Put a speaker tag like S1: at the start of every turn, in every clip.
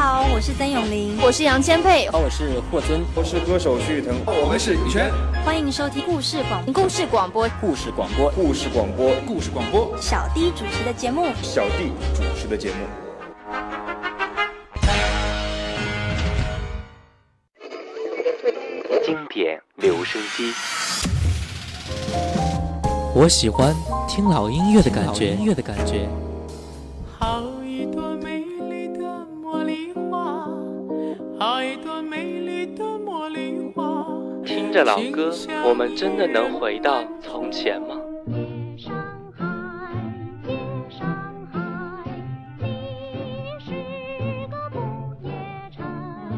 S1: 好，我是曾永玲，
S2: 我是杨千佩，
S3: 我是霍尊，
S4: 我是歌手徐誉滕，
S5: 我们是羽泉。
S1: 欢迎收听故事广
S2: 故事广播。
S3: 故事广播。
S4: 故事广播。
S5: 故事广播。
S1: 小弟主持的节目。
S4: 小弟主持的节目。
S6: 经典留声机，
S7: 我喜欢听老音乐的感觉。音乐的感觉。
S6: 听着老歌，我们真的能回到从前吗？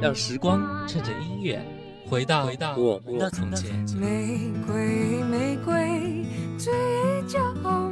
S7: 让时光趁着音乐回到回到我们的从前。
S8: 玫瑰，玫瑰，最娇美。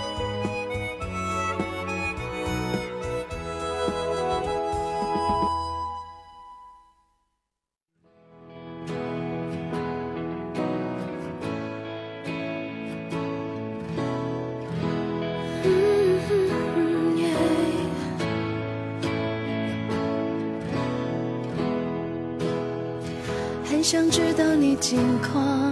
S9: 想知道你近况，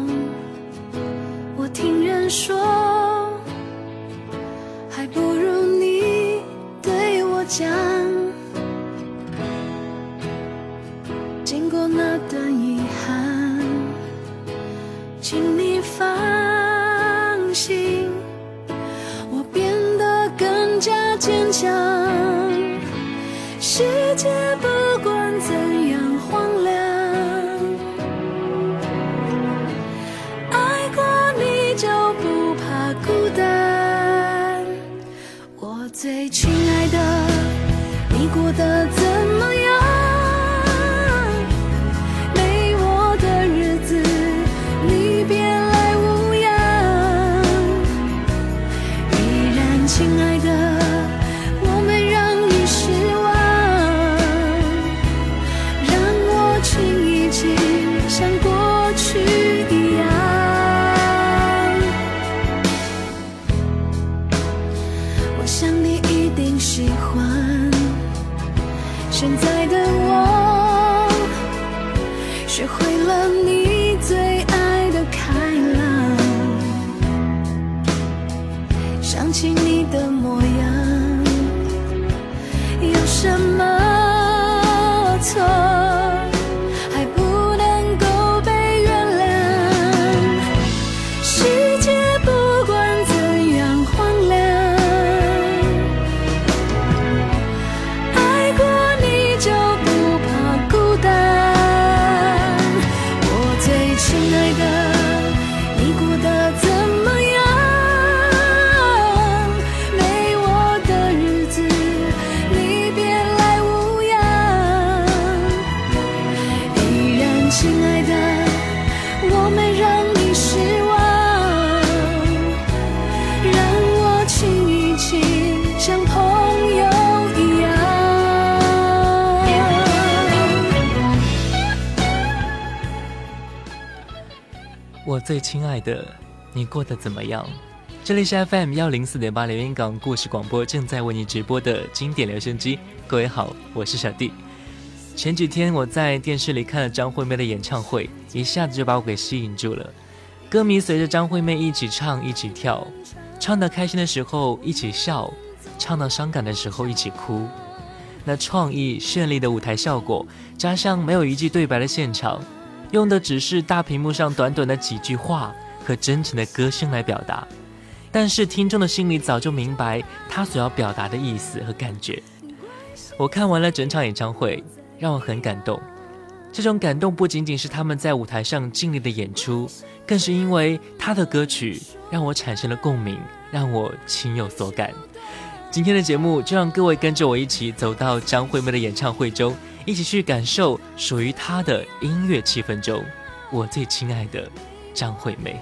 S9: 的，你过得怎么样？
S7: 这里是 FM 幺零四点八连云港故事广播，正在为你直播的经典留声机。各位好，我是小弟。前几天我在电视里看了张惠妹的演唱会，一下子就把我给吸引住了。歌迷随着张惠妹一起唱，一起跳，唱得开心的时候一起笑，唱到伤感的时候一起哭。那创意绚丽的舞台效果，加上没有一句对白的现场，用的只是大屏幕上短短的几句话和真诚的歌声来表达，但是听众的心里早就明白他所要表达的意思和感觉。我看完了整场演唱会，让我很感动。这种感动不仅仅是他们在舞台上尽力的演出，更是因为他的歌曲让我产生了共鸣，让我情有所感。今天的节目就让各位跟着我一起走到张惠妹的演唱会中，一起去感受属于她的音乐气氛中，我最亲爱的张惠妹。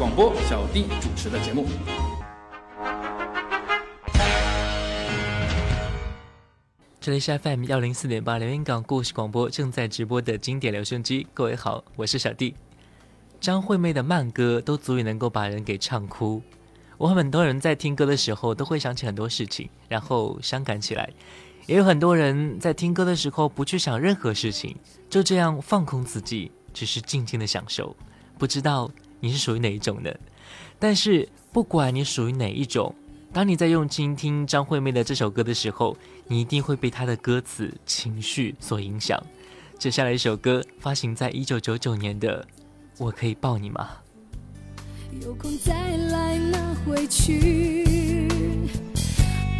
S2: 广播，小弟主持的节目。
S7: 这里是 FM 幺零四点八连云港故事广播正在直播的经典留声机。各位好，我是小弟。张惠妹的慢歌都足以能够把人给唱哭。我很多人在听歌的时候都会想起很多事情，然后伤感起来。也有很多人在听歌的时候不去想任何事情，就这样放空自己，只是静静的享受。不知道你是属于哪一种的？但是不管你属于哪一种。当你在用心听张惠妹的这首歌的时候，你一定会被她的歌词情绪所影响。接下来一首歌发行在一九九九年的《我可以抱你吗》。
S9: 有空再来拿回去，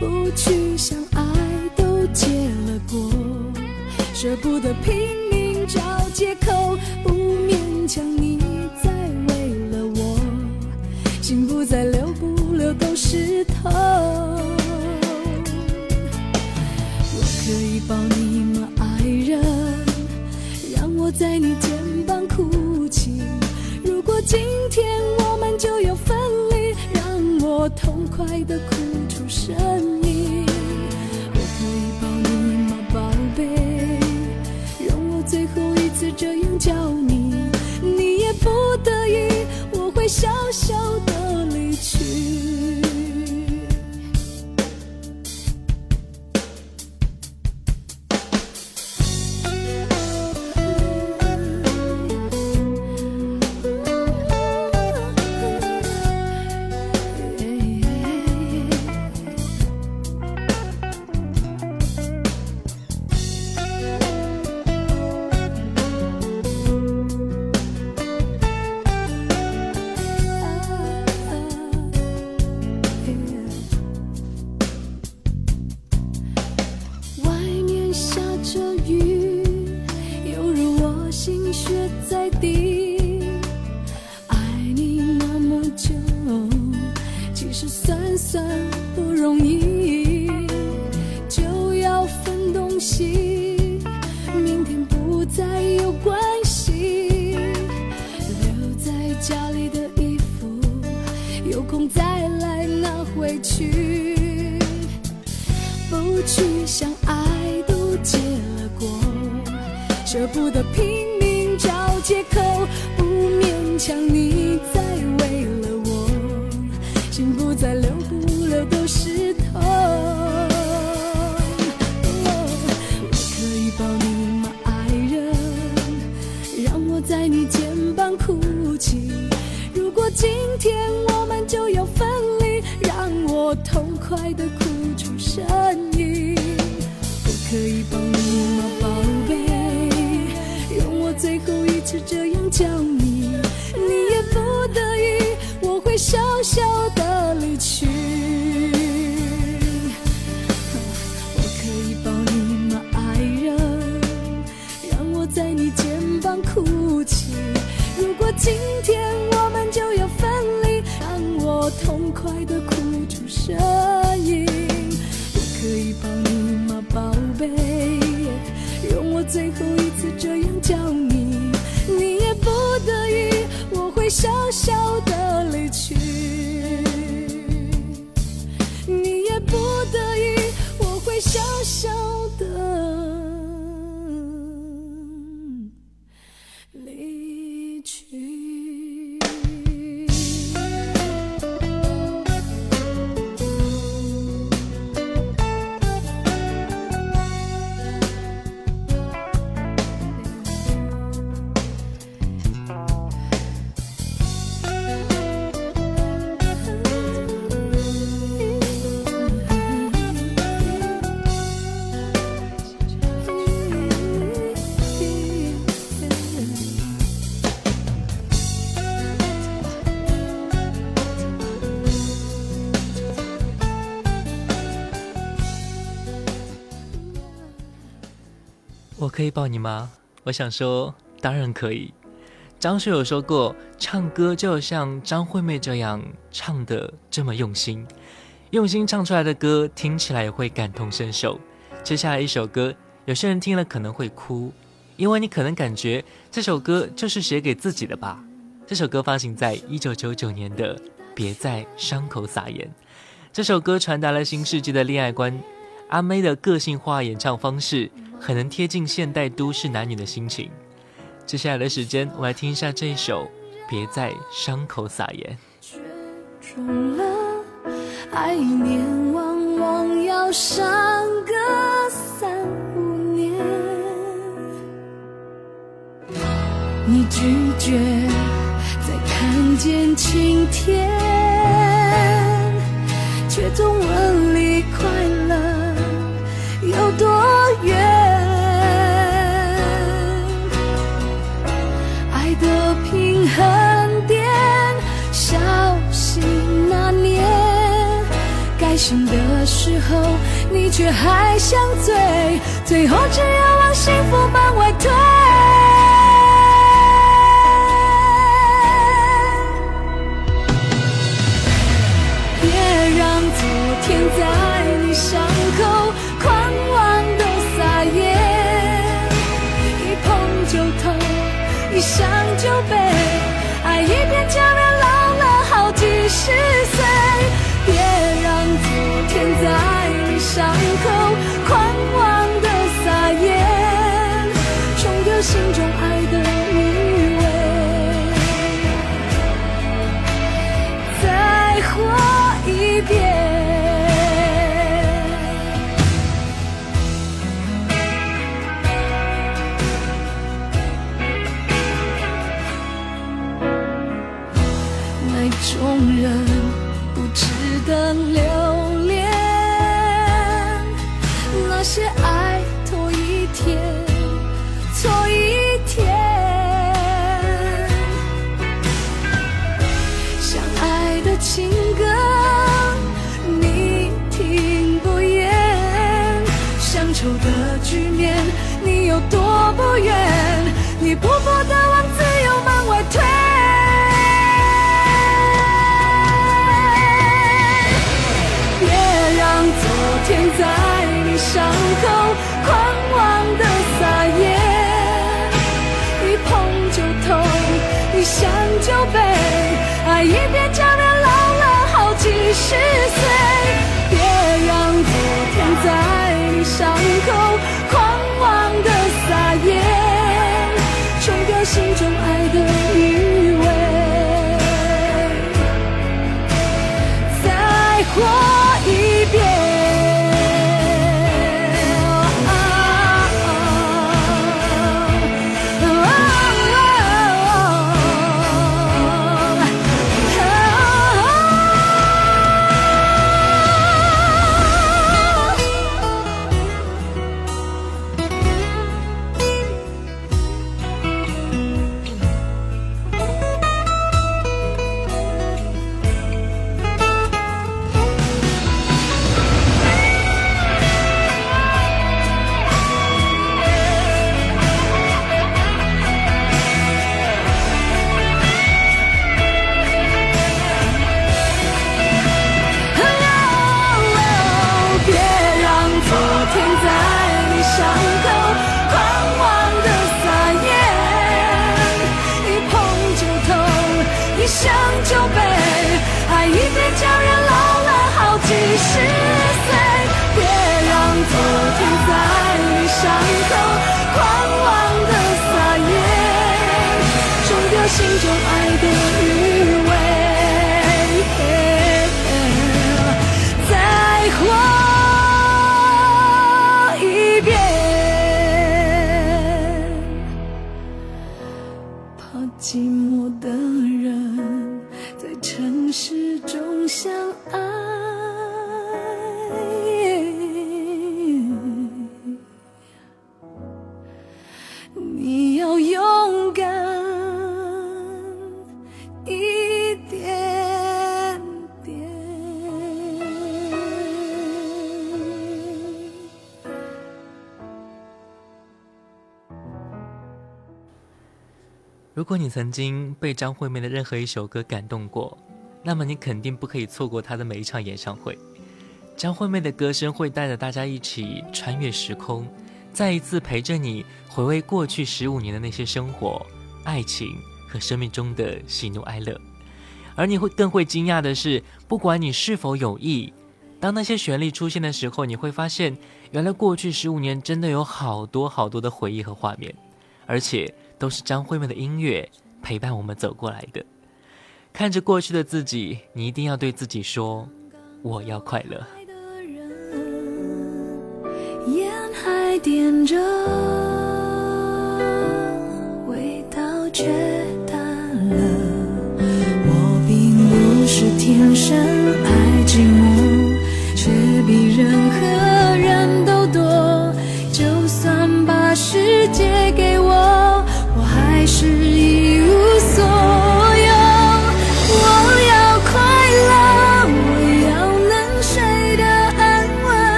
S9: 不去想爱都结了果，舍不得拼命找借口，不勉强你，心不再留不留。都是痛。我可以抱你吗，爱人？让我在你肩膀哭泣。如果今天我们就要分离，让我痛快的哭出声音。我可以抱你吗，宝贝？让我最后一次这样叫你，你也不得已，我
S7: 可以抱你吗？我想说，当然可以。张学友说过，唱歌就像张惠妹这样唱的这么用心，用心唱出来的歌听起来也会感同身受。接下来一首歌，有些人听了可能会哭，因为你可能感觉这首歌就是写给自己的吧。这首歌发行在一九九九年的《别在伤口撒盐》，这首歌传达了新世纪的恋爱观，阿妹的个性化演唱方式很能贴近现代都市男女的心情。接下来的时间我来听一下这一首别在伤口撒盐。
S9: 爱往往要个三五年。你拒绝再看见晴天却总问你快醒的时候你却还想醉最后只有往幸福门外退。
S7: 如果你曾经被张惠妹的任何一首歌感动过那么你肯定不可以错过她的每一场演唱会。张惠妹的歌声会带着大家一起穿越时空再一次陪着你回味过去十五年的那些生活爱情和生命中的喜怒哀乐。而你会更会惊讶的是不管你是否有意当那些旋律出现的时候你会发现原来过去十五年真的有好多好多的回忆和画面。而且都是张惠妹的音乐陪伴我们走过来的。看着过去的自己，你一定要对自己说：“我要快乐。”
S9: 烟还点着，味道却淡了。我并不是天生爱寂寞，却比任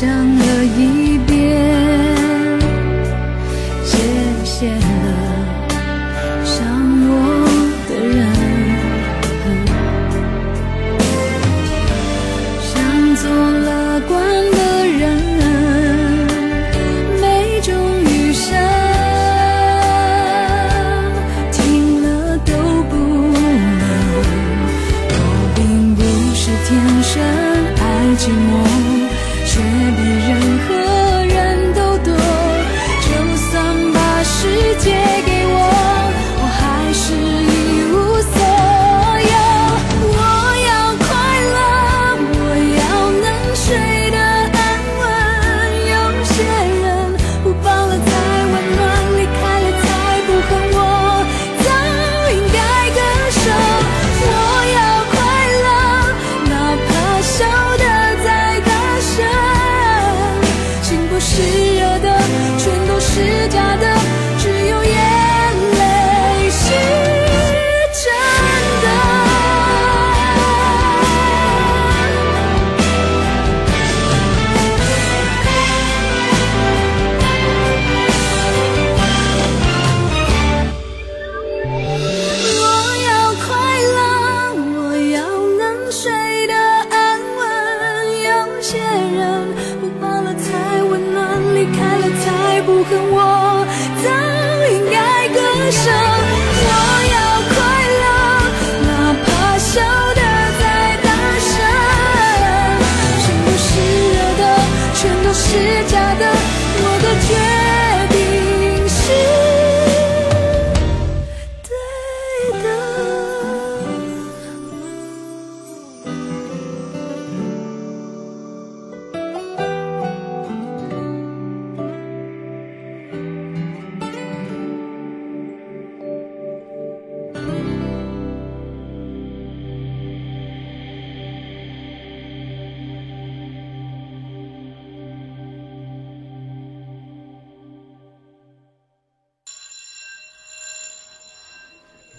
S9: 想了一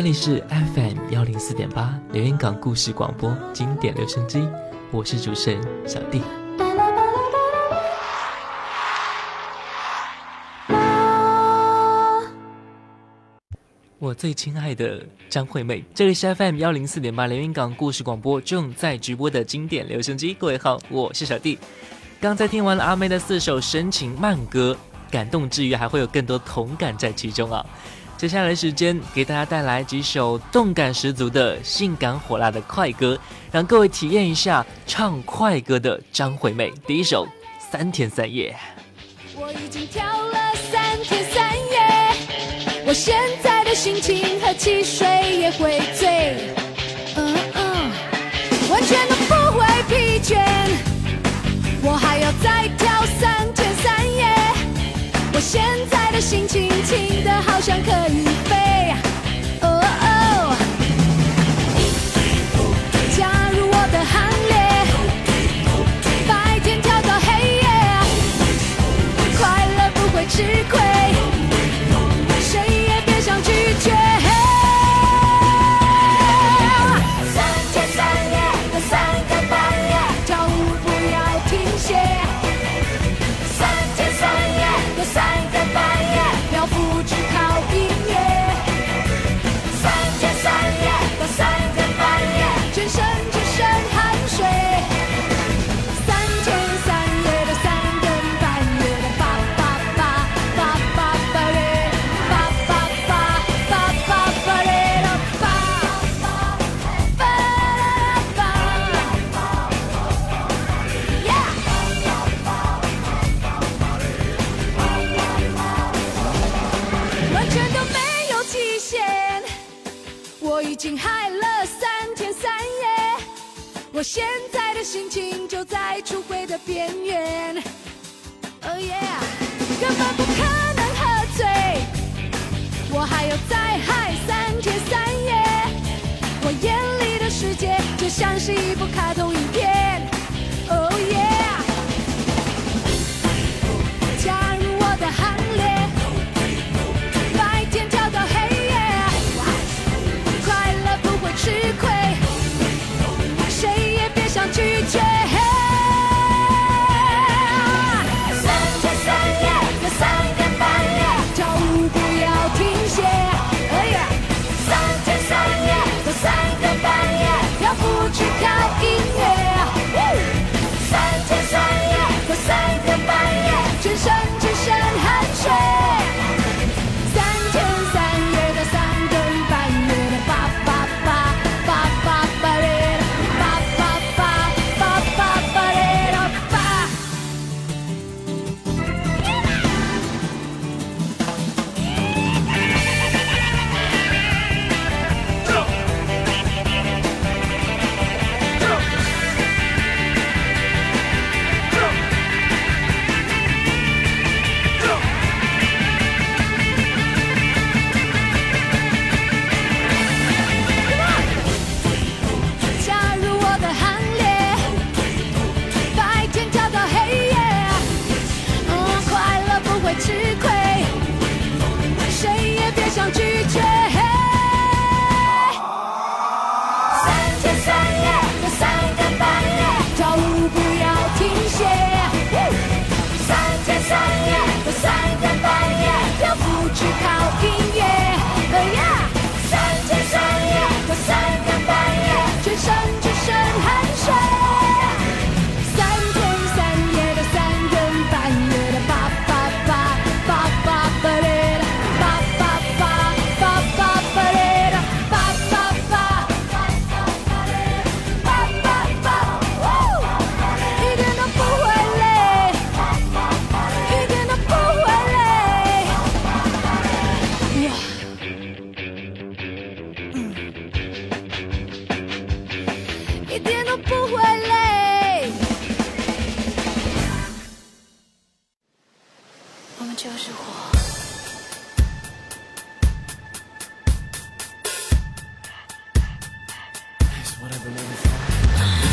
S7: 这里是 FM 幺零四点八连云港故事广播经典留声机，我是主持人小弟。我最亲爱的张惠妹，这里是 FM 幺零四点八连云港故事广播正在直播的经典留声机。各位好，我是小弟。刚才听完了阿妹的四首深情慢歌，感动之余还会有更多同感在其中啊。接下来时间给大家带来几首动感十足的性感火辣的快歌，让各位体验一下唱快歌的张惠妹。第一首《三天三夜》。
S9: 我已经跳了三天三夜，我现在的心情和汽水也会醉，嗯嗯，完全都不会疲倦。我还要再跳三天三夜，我现在的心情想可以我已经嗨了三天三夜，我现在的心情就在出轨的边缘。Oh yeah，根本不可能喝醉，我还要再嗨三天三夜。我眼里的世界就像是一部卡通影片。我就是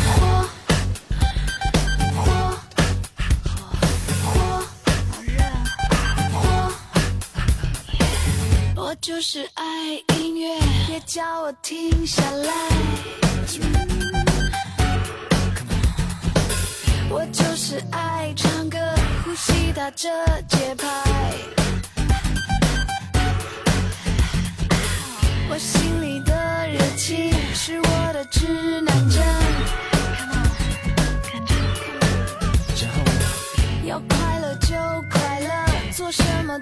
S9: 火。火，火，火，火。我就是爱音乐，别叫我停下来。我就是爱唱歌，呼吸打着节心里的热情是我的指南针。要快乐就快乐，做什么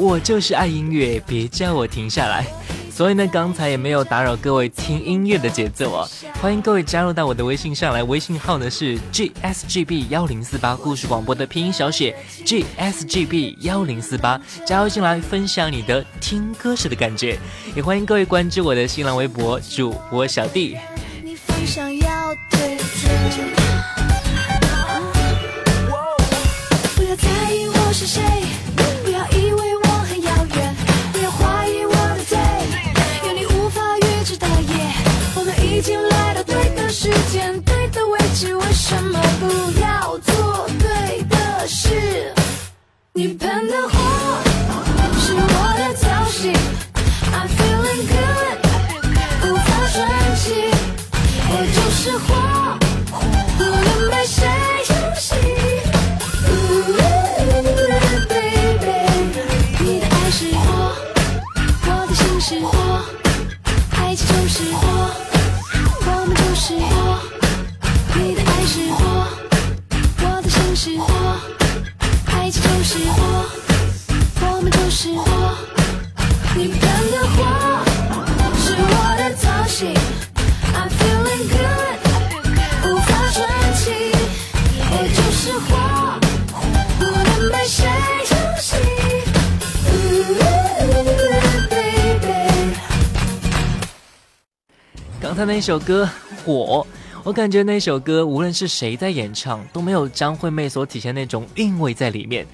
S9: 我就是爱
S7: 音乐，别叫我停下来。所以呢，刚才也没有打扰各位听音乐的节奏哦。欢迎各位加入到我的微信上来，微信号呢是 gsgb 幺零四八故事广播的拼音小写 gsgb 幺零四八，加入进来分享你的听歌时的感觉。也欢迎各位关注我的新浪微博主播小弟。
S9: 你方向要对准。不要在我是谁，是，为什么不要做对的事？你喷的火是我的造型，I'm feeling good，无法喘气。我就是火，不能被谁游戏。baby，你的爱是火，我的心是火，爱情就是火，我们就是火。是火，我的心是火，爱情就是火，我们就是火。你喷的火是我的造型。I'm feeling good，无法喘气，我就是火，不能被谁游戏。baby，
S7: 刚才那首歌《火》，我感觉那首歌无论是谁在演唱，都没有张惠妹所体现那种韵味在里面，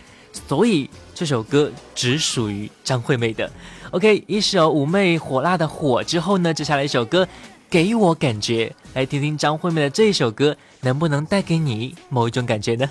S7: 所以这首歌只属于张惠妹的。OK，一首妩媚火辣的《火》之后呢，接下来一首歌给我感觉，来听听张惠妹的这一首歌能不能带给你某一种感觉呢？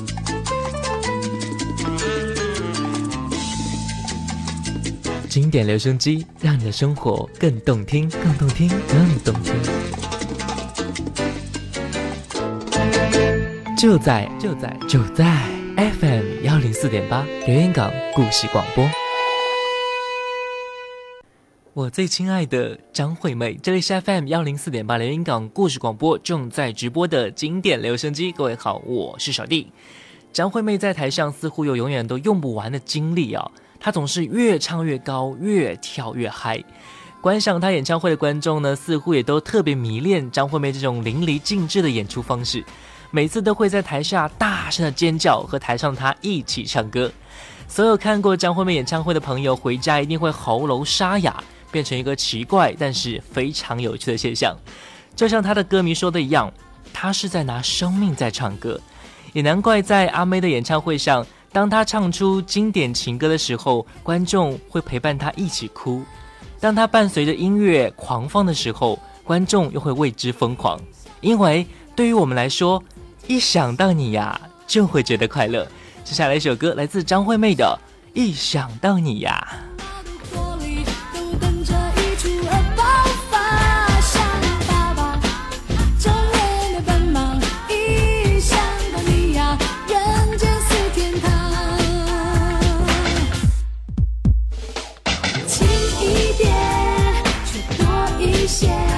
S7: 经典留声机，让你的生活更动听，更动听，更动听。就在就在就在 FM 幺零四点八留言港故事广播。我最亲爱的张惠妹，这里是 FM 幺零四点八连云港故事广播正在直播的经典留声机。各位好，我是小弟。张惠妹在台上似乎有永远都用不完的精力啊，她总是越唱越高，越跳越嗨。观赏她演唱会的观众呢，似乎也都特别迷恋张惠妹这种淋漓尽致的演出方式，每次都会在台下大声的尖叫，和台上她一起唱歌。所有看过张惠妹演唱会的朋友，回家一定会喉咙沙哑。变成一个奇怪但是非常有趣的现象，就像他的歌迷说的一样，他是在拿生命在唱歌。也难怪在阿妹的演唱会上，当他唱出经典情歌的时候，观众会陪伴他一起哭；当他伴随着音乐狂放的时候，观众又会为之疯狂。因为对于我们来说，一想到你呀，就会觉得快乐。接下来一首歌来自张惠妹的《一想到你呀》。
S9: 些，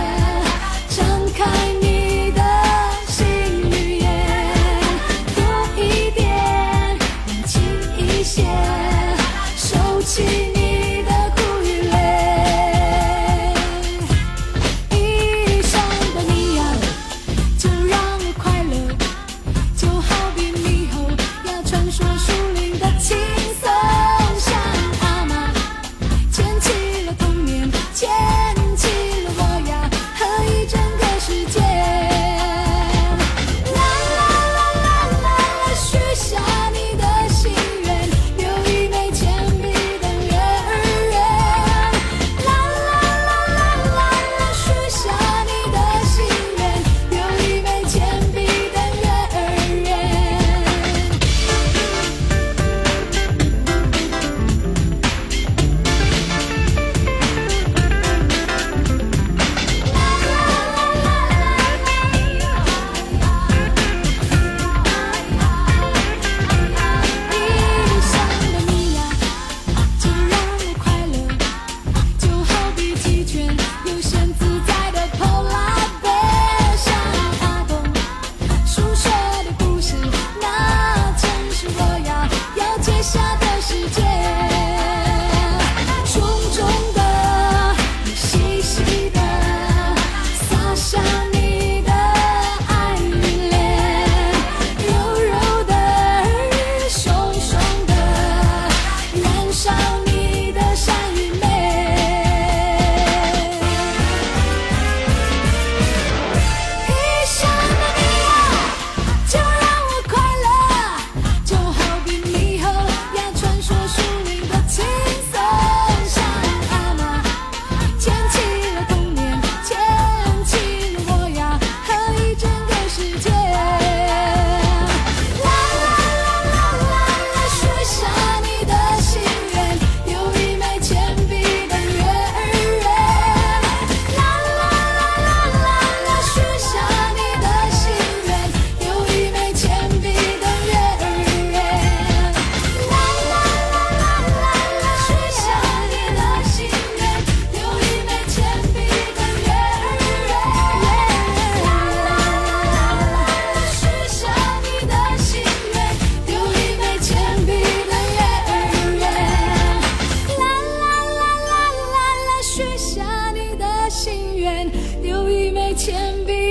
S9: 有一枚钱币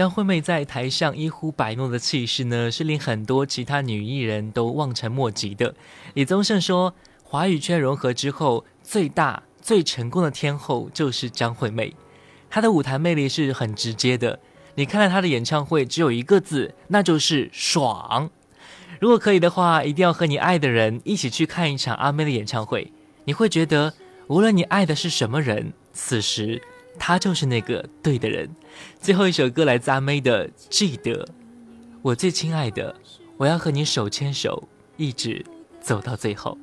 S9: 张惠妹在台上一呼百诺的气势呢，是令很多其他女艺人都望尘莫及的。李宗盛说，华语圈融合之后，最大最成功的天后就是张惠妹。她的舞台魅力是很直接的，你看了她的演唱会，只有一个字，那就是爽。如果可以的话，一定要和你爱的人一起去看一场阿妹的演唱会，你会觉得，无论你爱的是什么人，此时。他就是那个对的人。最后一首歌来自阿妹的《记得》，我最亲爱的，我要和你手牵手，一直走到最后。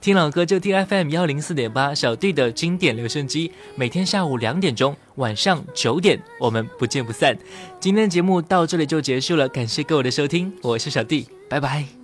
S9: 听老歌就听 FM 幺零四点八小弟的经典留声机，每天下午两点钟，晚上九点，我们不见不散。今天的节目到这里就结束了，感谢各位的收听，我是小弟，拜拜。